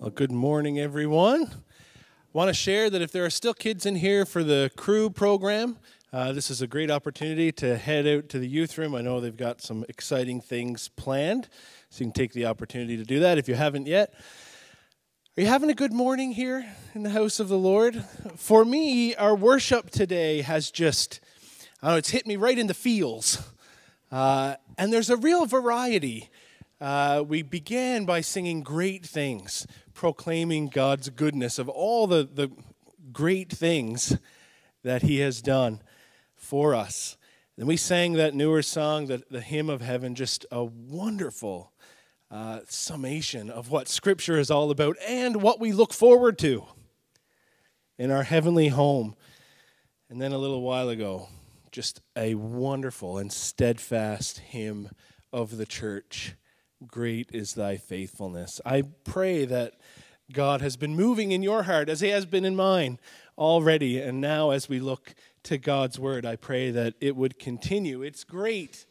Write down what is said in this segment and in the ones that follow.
Well, good morning, everyone. I want to share that if there are still kids in here for the crew program, uh, this is a great opportunity to head out to the youth room. I know they've got some exciting things planned, so you can take the opportunity to do that if you haven't yet. Are you having a good morning here in the house of the Lord? For me, our worship today has just, I know, it's hit me right in the feels. Uh, and there's a real variety uh, we began by singing great things, proclaiming God's goodness of all the, the great things that He has done for us. And we sang that newer song, the, the hymn of heaven, just a wonderful uh, summation of what Scripture is all about and what we look forward to in our heavenly home. And then a little while ago, just a wonderful and steadfast hymn of the church Great is thy faithfulness. I pray that God has been moving in your heart as he has been in mine already. And now, as we look to God's word, I pray that it would continue. It's great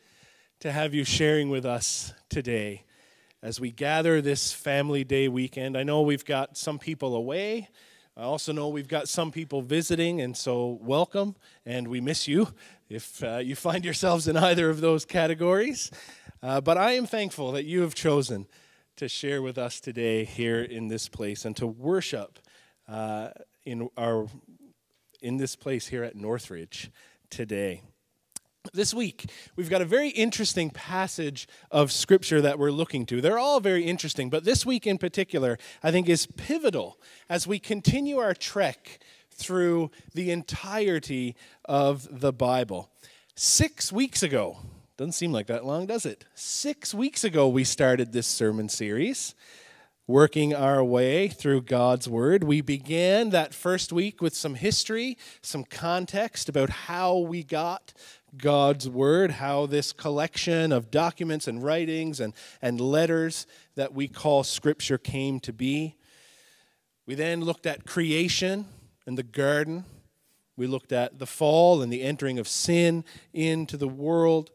to have you sharing with us today as we gather this family day weekend. I know we've got some people away. I also know we've got some people visiting, and so welcome, and we miss you if uh, you find yourselves in either of those categories. Uh, but I am thankful that you have chosen to share with us today here in this place and to worship uh, in our in this place here at Northridge today. This week, we've got a very interesting passage of scripture that we're looking to. They're all very interesting, but this week in particular, I think is pivotal as we continue our trek through the entirety of the Bible. Six weeks ago, doesn't seem like that long, does it? Six weeks ago, we started this sermon series, working our way through God's Word. We began that first week with some history, some context about how we got God's Word, how this collection of documents and writings and, and letters that we call Scripture came to be. We then looked at creation and the garden. We looked at the fall and the entering of sin into the world.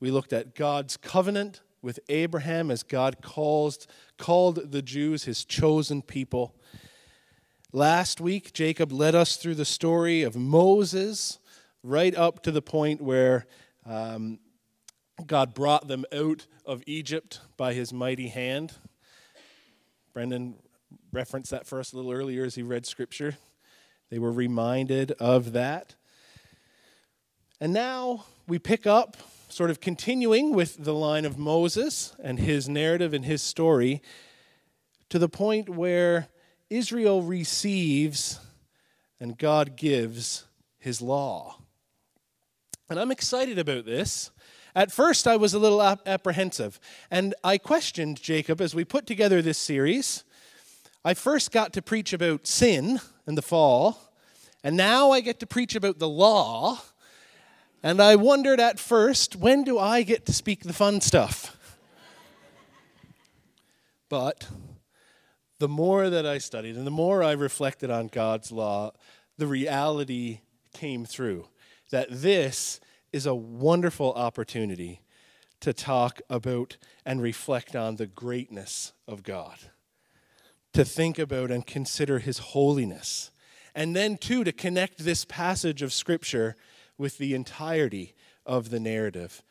We looked at God's covenant with Abraham as God calls, called the Jews his chosen people. Last week, Jacob led us through the story of Moses, right up to the point where um, God brought them out of Egypt by his mighty hand. Brendan referenced that for us a little earlier as he read scripture. They were reminded of that. And now we pick up sort of continuing with the line of Moses and his narrative and his story to the point where Israel receives and God gives his law. And I'm excited about this. At first, I was a little apprehensive, and I questioned Jacob as we put together this series. I first got to preach about sin and the fall, and now I get to preach about the law and I wondered at first, when do I get to speak the fun stuff? but the more that I studied and the more I reflected on God's law, the reality came through that this is a wonderful opportunity to talk about and reflect on the greatness of God, to think about and consider his holiness, and then, too, to connect this passage of Scripture with the entirety of the narrative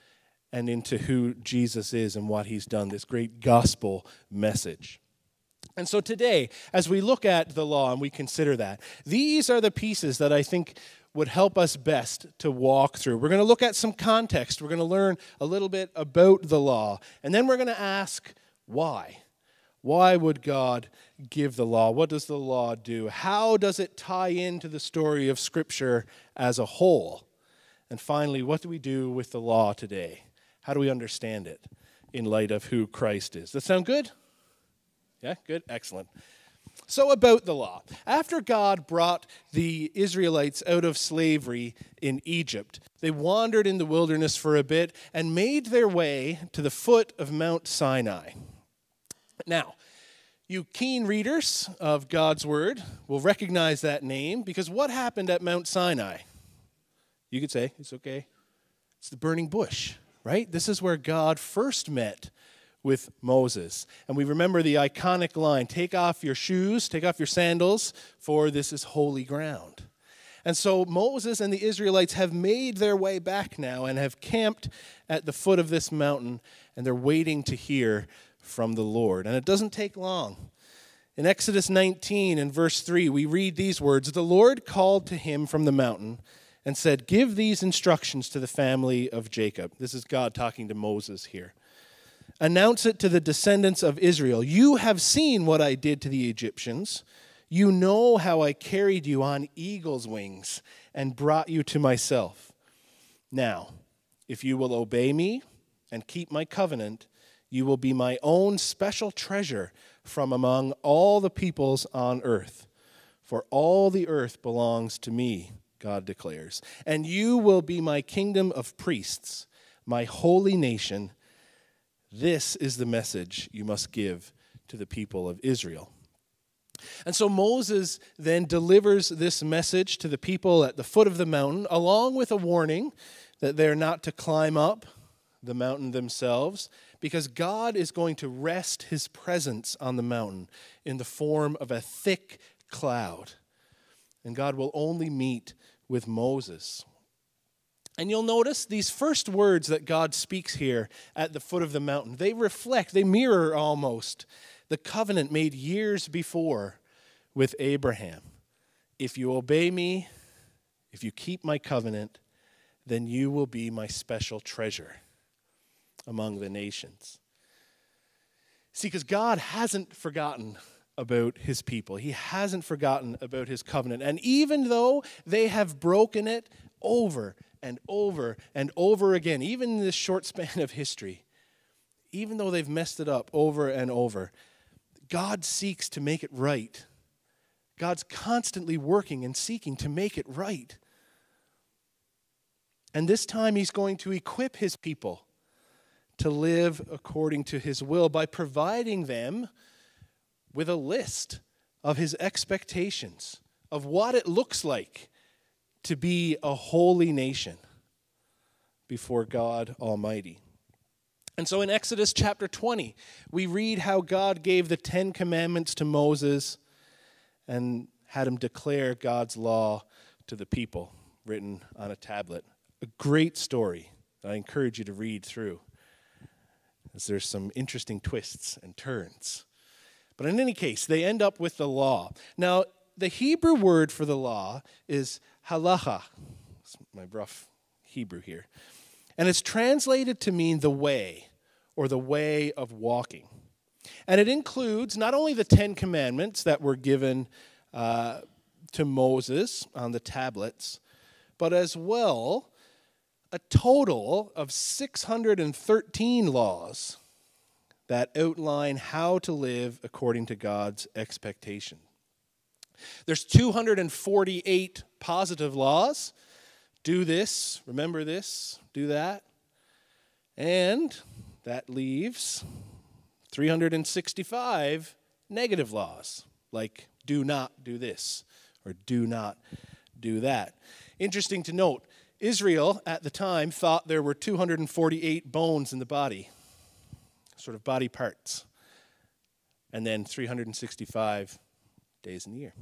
and into who Jesus is and what he's done, this great gospel message. And so today, as we look at the law and we consider that, these are the pieces that I think would help us best to walk through. We're going to look at some context. We're going to learn a little bit about the law. And then we're going to ask why. Why would God give the law? What does the law do? How does it tie into the story of Scripture as a whole? And finally, what do we do with the law today? How do we understand it in light of who Christ is? That sound good? Yeah, good, excellent. So, about the law. After God brought the Israelites out of slavery in Egypt, they wandered in the wilderness for a bit and made their way to the foot of Mount Sinai. Now, you keen readers of God's word will recognize that name because what happened at Mount Sinai? You could say, it's okay. It's the burning bush, right? This is where God first met with Moses. And we remember the iconic line take off your shoes, take off your sandals, for this is holy ground. And so Moses and the Israelites have made their way back now and have camped at the foot of this mountain, and they're waiting to hear from the Lord. And it doesn't take long. In Exodus 19 and verse 3, we read these words The Lord called to him from the mountain and said, Give these instructions to the family of Jacob. This is God talking to Moses here. Announce it to the descendants of Israel. You have seen what I did to the Egyptians. You know how I carried you on eagle's wings and brought you to myself. Now, if you will obey me and keep my covenant, you will be my own special treasure from among all the peoples on earth. For all the earth belongs to me, God declares. And you will be my kingdom of priests, my holy nation this is the message you must give to the people of Israel. And so Moses then delivers this message to the people at the foot of the mountain, along with a warning that they're not to climb up the mountain themselves, because God is going to rest his presence on the mountain in the form of a thick cloud. And God will only meet with Moses and you'll notice these first words that God speaks here at the foot of the mountain, they reflect, they mirror almost the covenant made years before with Abraham. If you obey me, if you keep my covenant, then you will be my special treasure among the nations. See, because God hasn't forgotten about his people, He hasn't forgotten about his covenant. And even though they have broken it over and over and over again, even in this short span of history, even though they've messed it up over and over, God seeks to make it right. God's constantly working and seeking to make it right. And this time, He's going to equip His people to live according to His will by providing them with a list of His expectations of what it looks like to be a holy nation before God Almighty. And so in Exodus chapter 20, we read how God gave the Ten Commandments to Moses and had him declare God's law to the people, written on a tablet. A great story that I encourage you to read through, as there's some interesting twists and turns. But in any case, they end up with the law. Now, the Hebrew word for the law is halacha. It's my rough Hebrew here. And it's translated to mean the way or the way of walking. And it includes not only the Ten Commandments that were given uh, to Moses on the tablets, but as well a total of 613 laws that outline how to live according to God's expectation. There's 248 positive laws. Do this, remember this, do that. And that leaves 365 negative laws, like do not do this or do not do that. Interesting to note, Israel at the time thought there were 248 bones in the body, sort of body parts, and then 365 days in the year.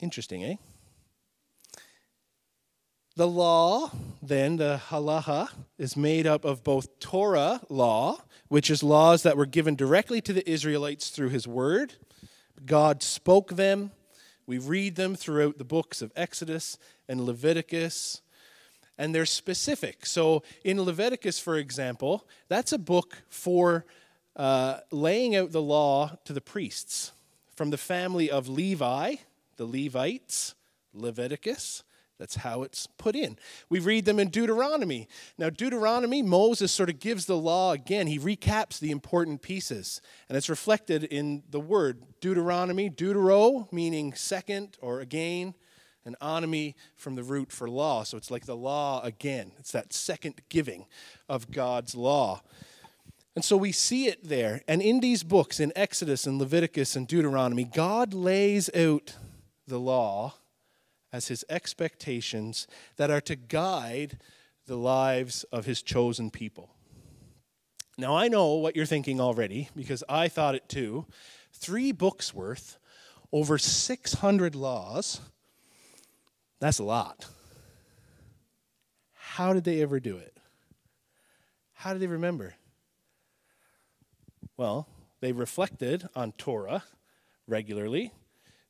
Interesting, eh? The law, then, the halacha, is made up of both Torah law, which is laws that were given directly to the Israelites through his word. God spoke them. We read them throughout the books of Exodus and Leviticus, and they're specific. So in Leviticus, for example, that's a book for uh, laying out the law to the priests from the family of Levi, the Levites, Leviticus. That's how it's put in. We read them in Deuteronomy. Now, Deuteronomy, Moses sort of gives the law again. He recaps the important pieces, and it's reflected in the word Deuteronomy, Deutero, meaning second or again, and from the root for law. So it's like the law again. It's that second giving of God's law. And so we see it there. And in these books, in Exodus and Leviticus and Deuteronomy, God lays out the law as his expectations that are to guide the lives of his chosen people. Now, I know what you're thinking already because I thought it too. Three books worth, over 600 laws. That's a lot. How did they ever do it? How did they remember? Well, they reflected on Torah regularly.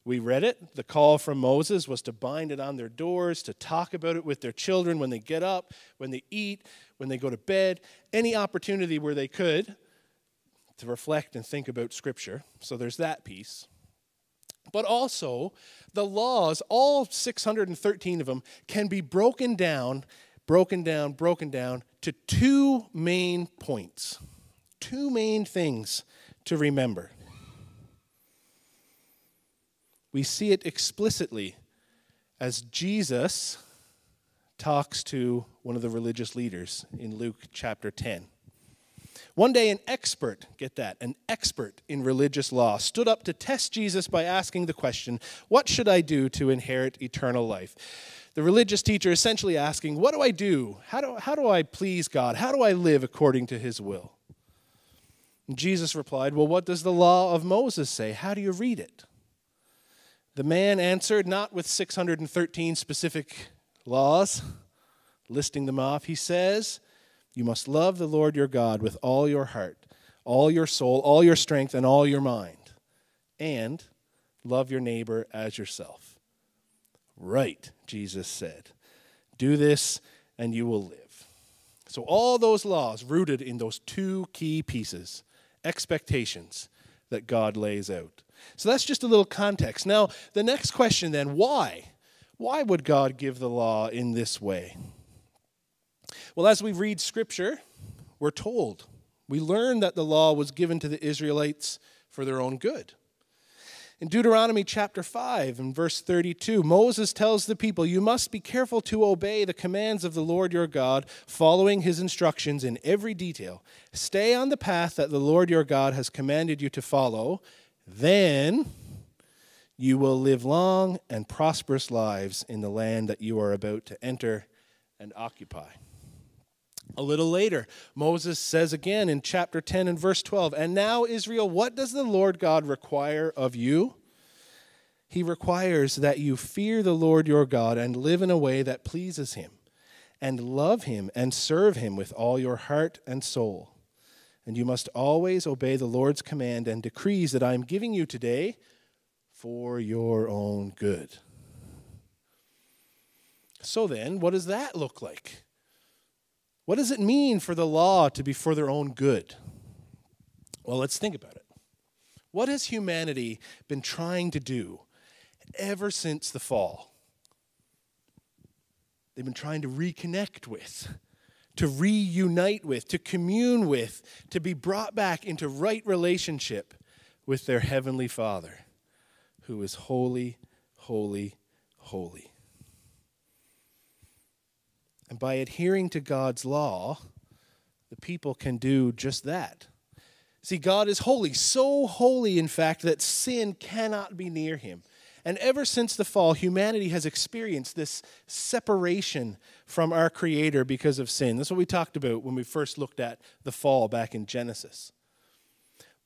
We read it. The call from Moses was to bind it on their doors, to talk about it with their children when they get up, when they eat, when they go to bed, any opportunity where they could to reflect and think about Scripture. So there's that piece. But also, the laws, all 613 of them, can be broken down, broken down, broken down to two main points, two main things to remember. We see it explicitly as Jesus talks to one of the religious leaders in Luke chapter 10. One day, an expert, get that, an expert in religious law, stood up to test Jesus by asking the question, What should I do to inherit eternal life? The religious teacher essentially asking, What do I do? How do, how do I please God? How do I live according to his will? And Jesus replied, Well, what does the law of Moses say? How do you read it? The man answered, not with 613 specific laws, listing them off. He says, You must love the Lord your God with all your heart, all your soul, all your strength, and all your mind, and love your neighbor as yourself. Right, Jesus said. Do this, and you will live. So, all those laws rooted in those two key pieces expectations that God lays out. So that's just a little context. Now, the next question then why? Why would God give the law in this way? Well, as we read scripture, we're told, we learn that the law was given to the Israelites for their own good. In Deuteronomy chapter 5 and verse 32, Moses tells the people, You must be careful to obey the commands of the Lord your God, following his instructions in every detail. Stay on the path that the Lord your God has commanded you to follow. Then you will live long and prosperous lives in the land that you are about to enter and occupy. A little later, Moses says again in chapter 10 and verse 12, And now, Israel, what does the Lord God require of you? He requires that you fear the Lord your God and live in a way that pleases him, and love him and serve him with all your heart and soul. And you must always obey the Lord's command and decrees that I am giving you today for your own good. So then, what does that look like? What does it mean for the law to be for their own good? Well, let's think about it. What has humanity been trying to do ever since the fall? They've been trying to reconnect with, to reunite with, to commune with, to be brought back into right relationship with their Heavenly Father, who is holy, holy, holy. And by adhering to God's law, the people can do just that. See, God is holy, so holy, in fact, that sin cannot be near him. And ever since the fall, humanity has experienced this separation from our Creator because of sin. That's what we talked about when we first looked at the fall back in Genesis.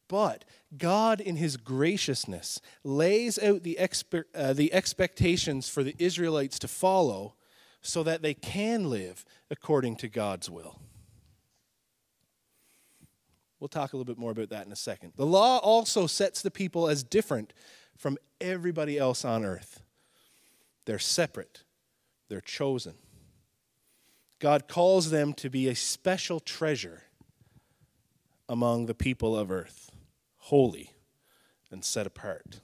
But God, in His graciousness, lays out the, expe- uh, the expectations for the Israelites to follow so that they can live according to God's will. We'll talk a little bit more about that in a second. The law also sets the people as different from everybody else on earth. They're separate, they're chosen. God calls them to be a special treasure among the people of earth, holy and set apart.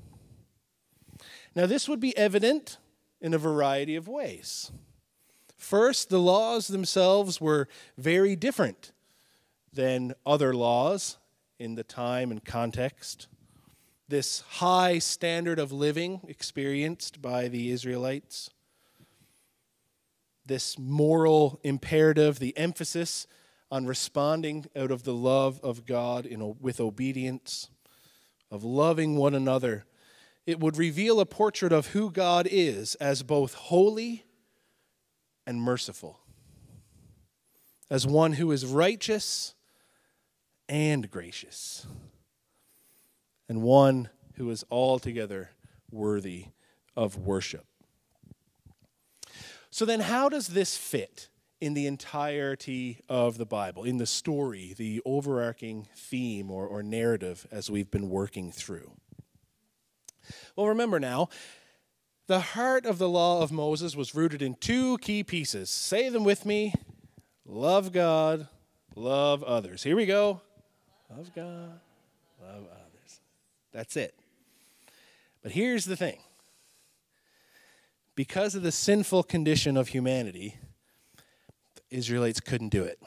Now, this would be evident in a variety of ways. First, the laws themselves were very different than other laws in the time and context. This high standard of living experienced by the Israelites, this moral imperative, the emphasis on responding out of the love of God in, with obedience, of loving one another, it would reveal a portrait of who God is as both holy and merciful, as one who is righteous and gracious, and one who is altogether worthy of worship. So, then how does this fit in the entirety of the Bible, in the story, the overarching theme or, or narrative as we've been working through? Well, remember now, the heart of the law of Moses was rooted in two key pieces. Say them with me love God, love others. Here we go. Love God, love others. That's it. But here's the thing because of the sinful condition of humanity, the Israelites couldn't do it.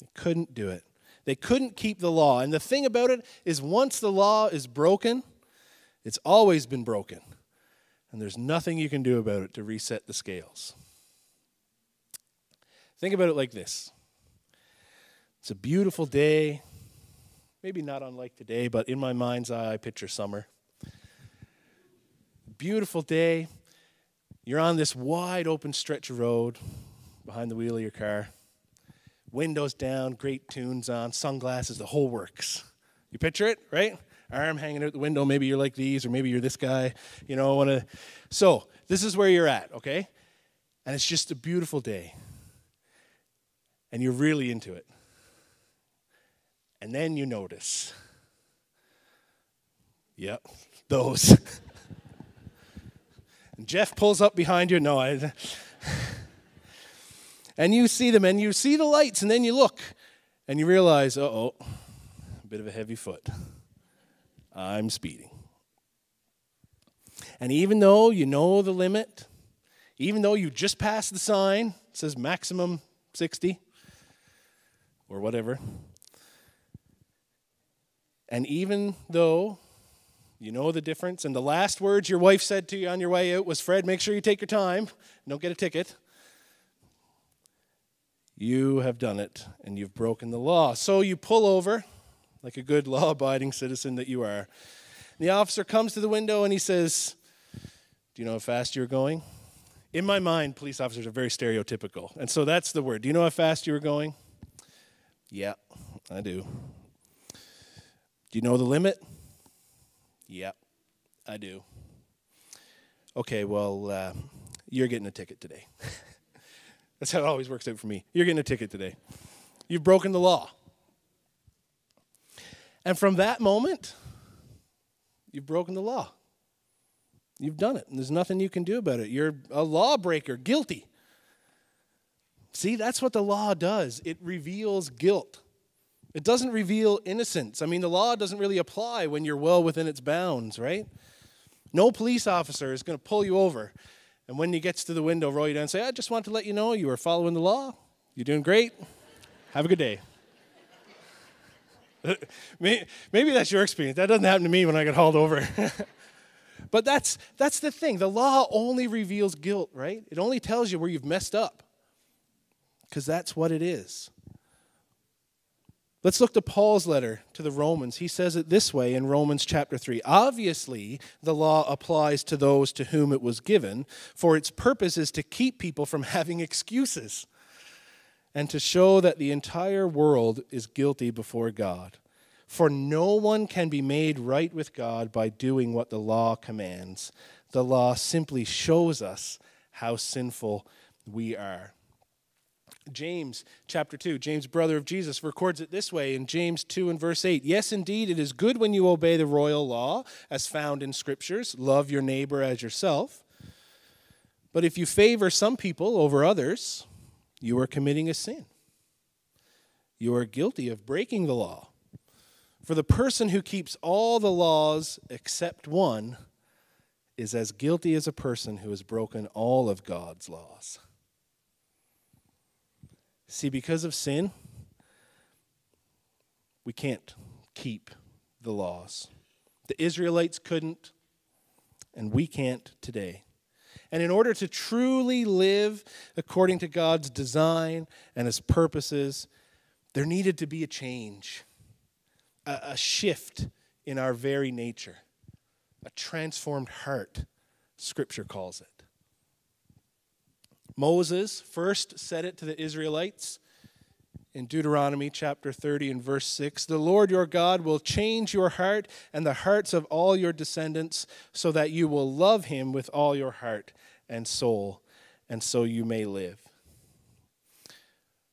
They couldn't do it. They couldn't keep the law. And the thing about it is, once the law is broken, it's always been broken. And there's nothing you can do about it to reset the scales. Think about it like this it's a beautiful day, maybe not unlike today, but in my mind's eye, I picture summer. Beautiful day. You're on this wide open stretch of road behind the wheel of your car. Windows down, great tunes on, sunglasses, the whole works. You picture it, right? Arm hanging out the window. Maybe you're like these, or maybe you're this guy. You know, want to. So this is where you're at, okay? And it's just a beautiful day, and you're really into it. And then you notice, yep, those. and Jeff pulls up behind you. No, I. and you see them, and you see the lights, and then you look, and you realize, uh oh, a bit of a heavy foot. I'm speeding. And even though you know the limit, even though you just passed the sign, says maximum 60 or whatever, and even though you know the difference, and the last words your wife said to you on your way out was, Fred, make sure you take your time, don't get a ticket. You have done it, and you've broken the law. So you pull over, like a good law abiding citizen that you are. The officer comes to the window and he says, Do you know how fast you're going? In my mind, police officers are very stereotypical. And so that's the word. Do you know how fast you were going? Yeah, I do. Do you know the limit? Yep, I do. Okay, well, uh, you're getting a ticket today. That's how it always works out for me. You're getting a ticket today. You've broken the law. And from that moment, you've broken the law. You've done it, and there's nothing you can do about it. You're a lawbreaker, guilty. See, that's what the law does it reveals guilt. It doesn't reveal innocence. I mean, the law doesn't really apply when you're well within its bounds, right? No police officer is going to pull you over. And when he gets to the window, roll you down and say, I just want to let you know you are following the law. You're doing great. Have a good day. Maybe that's your experience. That doesn't happen to me when I get hauled over. but that's, that's the thing. The law only reveals guilt, right? It only tells you where you've messed up because that's what it is. Let's look to Paul's letter to the Romans. He says it this way in Romans chapter 3. Obviously, the law applies to those to whom it was given, for its purpose is to keep people from having excuses and to show that the entire world is guilty before God. For no one can be made right with God by doing what the law commands. The law simply shows us how sinful we are. James chapter 2, James, brother of Jesus, records it this way in James 2 and verse 8 Yes, indeed, it is good when you obey the royal law as found in scriptures love your neighbor as yourself. But if you favor some people over others, you are committing a sin. You are guilty of breaking the law. For the person who keeps all the laws except one is as guilty as a person who has broken all of God's laws. See, because of sin, we can't keep the laws. The Israelites couldn't, and we can't today. And in order to truly live according to God's design and His purposes, there needed to be a change, a, a shift in our very nature, a transformed heart, Scripture calls it. Moses first said it to the Israelites in Deuteronomy chapter 30 and verse 6 The Lord your God will change your heart and the hearts of all your descendants so that you will love him with all your heart and soul, and so you may live.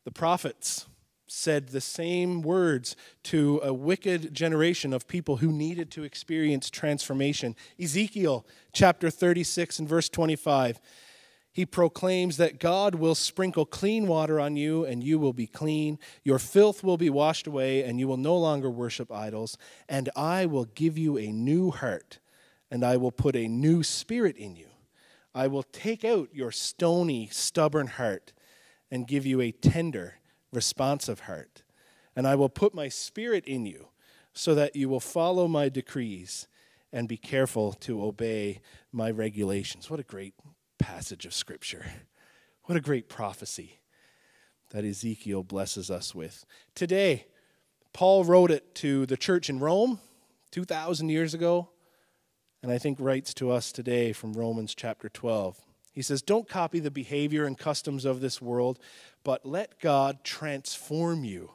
The prophets said the same words to a wicked generation of people who needed to experience transformation. Ezekiel chapter 36 and verse 25 he proclaims that God will sprinkle clean water on you and you will be clean. Your filth will be washed away and you will no longer worship idols. And I will give you a new heart and I will put a new spirit in you. I will take out your stony, stubborn heart and give you a tender, responsive heart. And I will put my spirit in you so that you will follow my decrees and be careful to obey my regulations. What a great passage of Scripture. What a great prophecy that Ezekiel blesses us with. Today, Paul wrote it to the church in Rome 2,000 years ago, and I think writes to us today from Romans chapter 12. He says, Don't copy the behavior and customs of this world, but let God transform you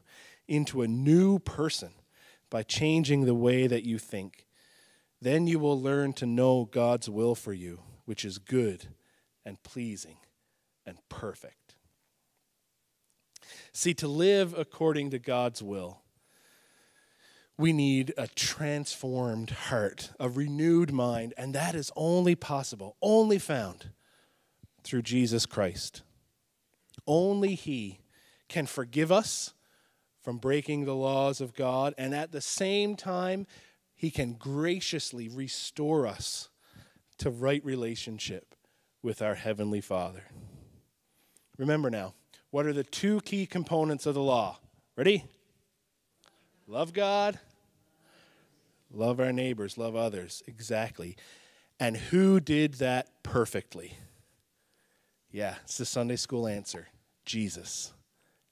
into a new person by changing the way that you think. Then you will learn to know God's will for you, which is good and pleasing and perfect. See, to live according to God's will, we need a transformed heart, a renewed mind, and that is only possible, only found through Jesus Christ. Only He can forgive us from breaking the laws of God, and at the same time, He can graciously restore us to right relationship with our Heavenly Father. Remember now, what are the two key components of the law? Ready? Love God, love our neighbors, love others. Exactly. And who did that perfectly? Yeah, it's the Sunday school answer Jesus.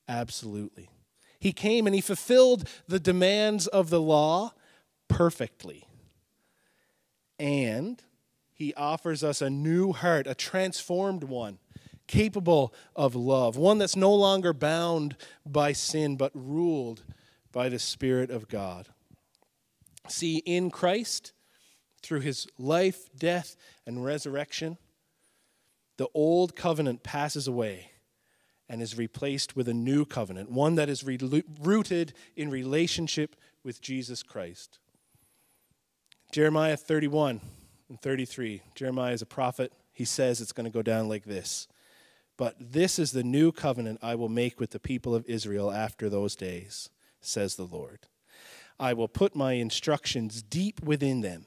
Absolutely. He came and he fulfilled the demands of the law perfectly. And he offers us a new heart, a transformed one, capable of love, one that's no longer bound by sin, but ruled by the Spirit of God. See, in Christ, through his life, death, and resurrection, the old covenant passes away and is replaced with a new covenant, one that is re- rooted in relationship with Jesus Christ. Jeremiah 31 and 33. Jeremiah is a prophet. He says it's going to go down like this. But this is the new covenant I will make with the people of Israel after those days, says the Lord. I will put my instructions deep within them,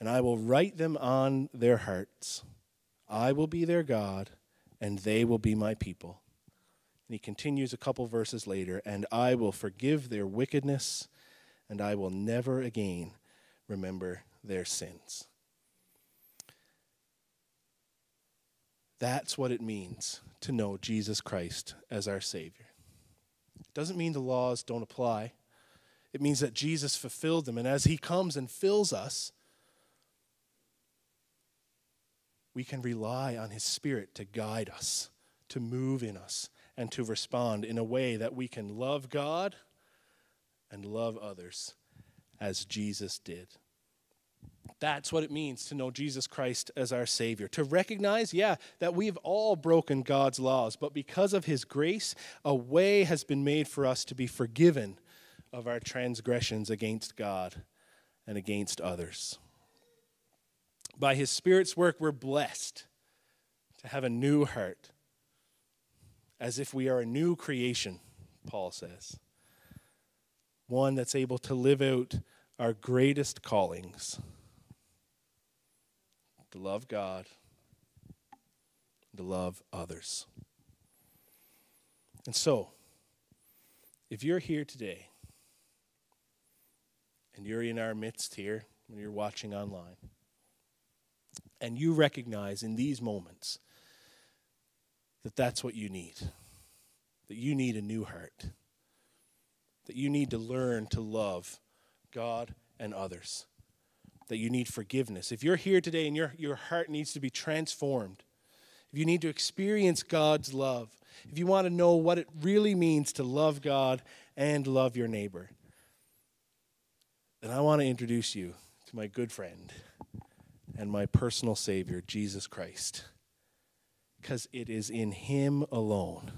and I will write them on their hearts. I will be their God, and they will be my people. And he continues a couple verses later, and I will forgive their wickedness, and I will never again remember their sins. That's what it means to know Jesus Christ as our Savior. It doesn't mean the laws don't apply. It means that Jesus fulfilled them. And as He comes and fills us, we can rely on His Spirit to guide us, to move in us, and to respond in a way that we can love God and love others as Jesus did. That's what it means to know Jesus Christ as our Savior. To recognize, yeah, that we've all broken God's laws, but because of His grace, a way has been made for us to be forgiven of our transgressions against God and against others. By His Spirit's work, we're blessed to have a new heart, as if we are a new creation, Paul says. One that's able to live out our greatest callings to love God, to love others. And so, if you're here today and you're in our midst here, when you're watching online, and you recognize in these moments that that's what you need, that you need a new heart, that you need to learn to love God and others that you need forgiveness, if you're here today and your, your heart needs to be transformed, if you need to experience God's love, if you want to know what it really means to love God and love your neighbor, then I want to introduce you to my good friend and my personal Savior, Jesus Christ. Because it is in Him alone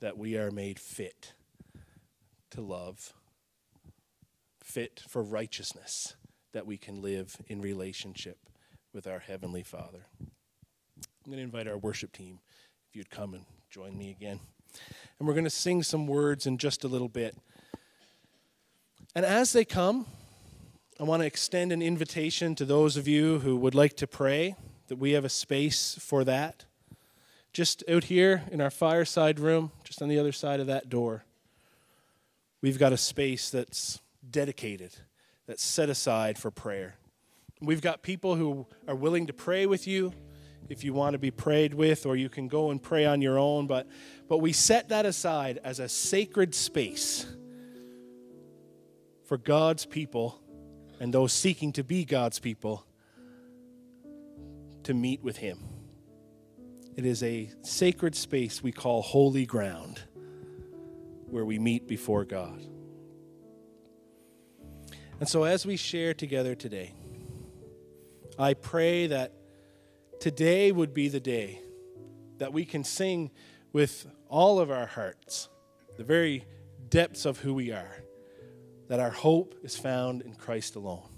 that we are made fit to love, fit for righteousness, that we can live in relationship with our Heavenly Father. I'm going to invite our worship team, if you'd come and join me again. And we're going to sing some words in just a little bit. And as they come, I want to extend an invitation to those of you who would like to pray, that we have a space for that. Just out here in our fireside room, just on the other side of that door, we've got a space that's dedicated, that's set aside for prayer. We've got people who are willing to pray with you if you want to be prayed with, or you can go and pray on your own. But, but we set that aside as a sacred space for God's people and those seeking to be God's people to meet with Him. It is a sacred space we call holy ground where we meet before God. And so, as we share together today, I pray that today would be the day that we can sing with all of our hearts, the very depths of who we are, that our hope is found in Christ alone.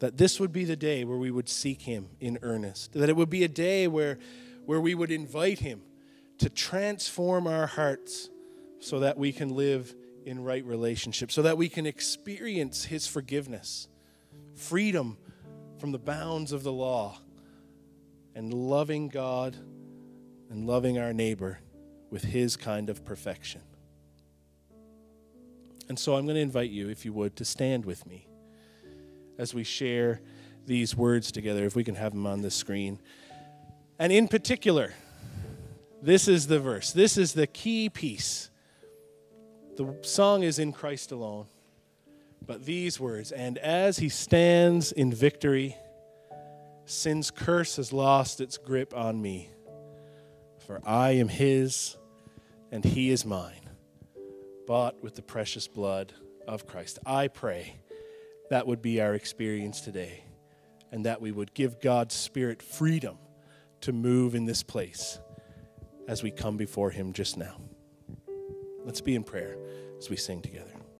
That this would be the day where we would seek Him in earnest. That it would be a day where, where we would invite Him to transform our hearts so that we can live in right relationship, so that we can experience His forgiveness, freedom from the bounds of the law, and loving God and loving our neighbor with His kind of perfection. And so I'm going to invite you, if you would, to stand with me as we share these words together, if we can have them on the screen. And in particular, this is the verse, this is the key piece. The song is in Christ alone. But these words, and as he stands in victory, sin's curse has lost its grip on me. For I am his, and he is mine bought with the precious blood of Christ. I pray that would be our experience today and that we would give God's Spirit freedom to move in this place as we come before Him just now. Let's be in prayer as we sing together.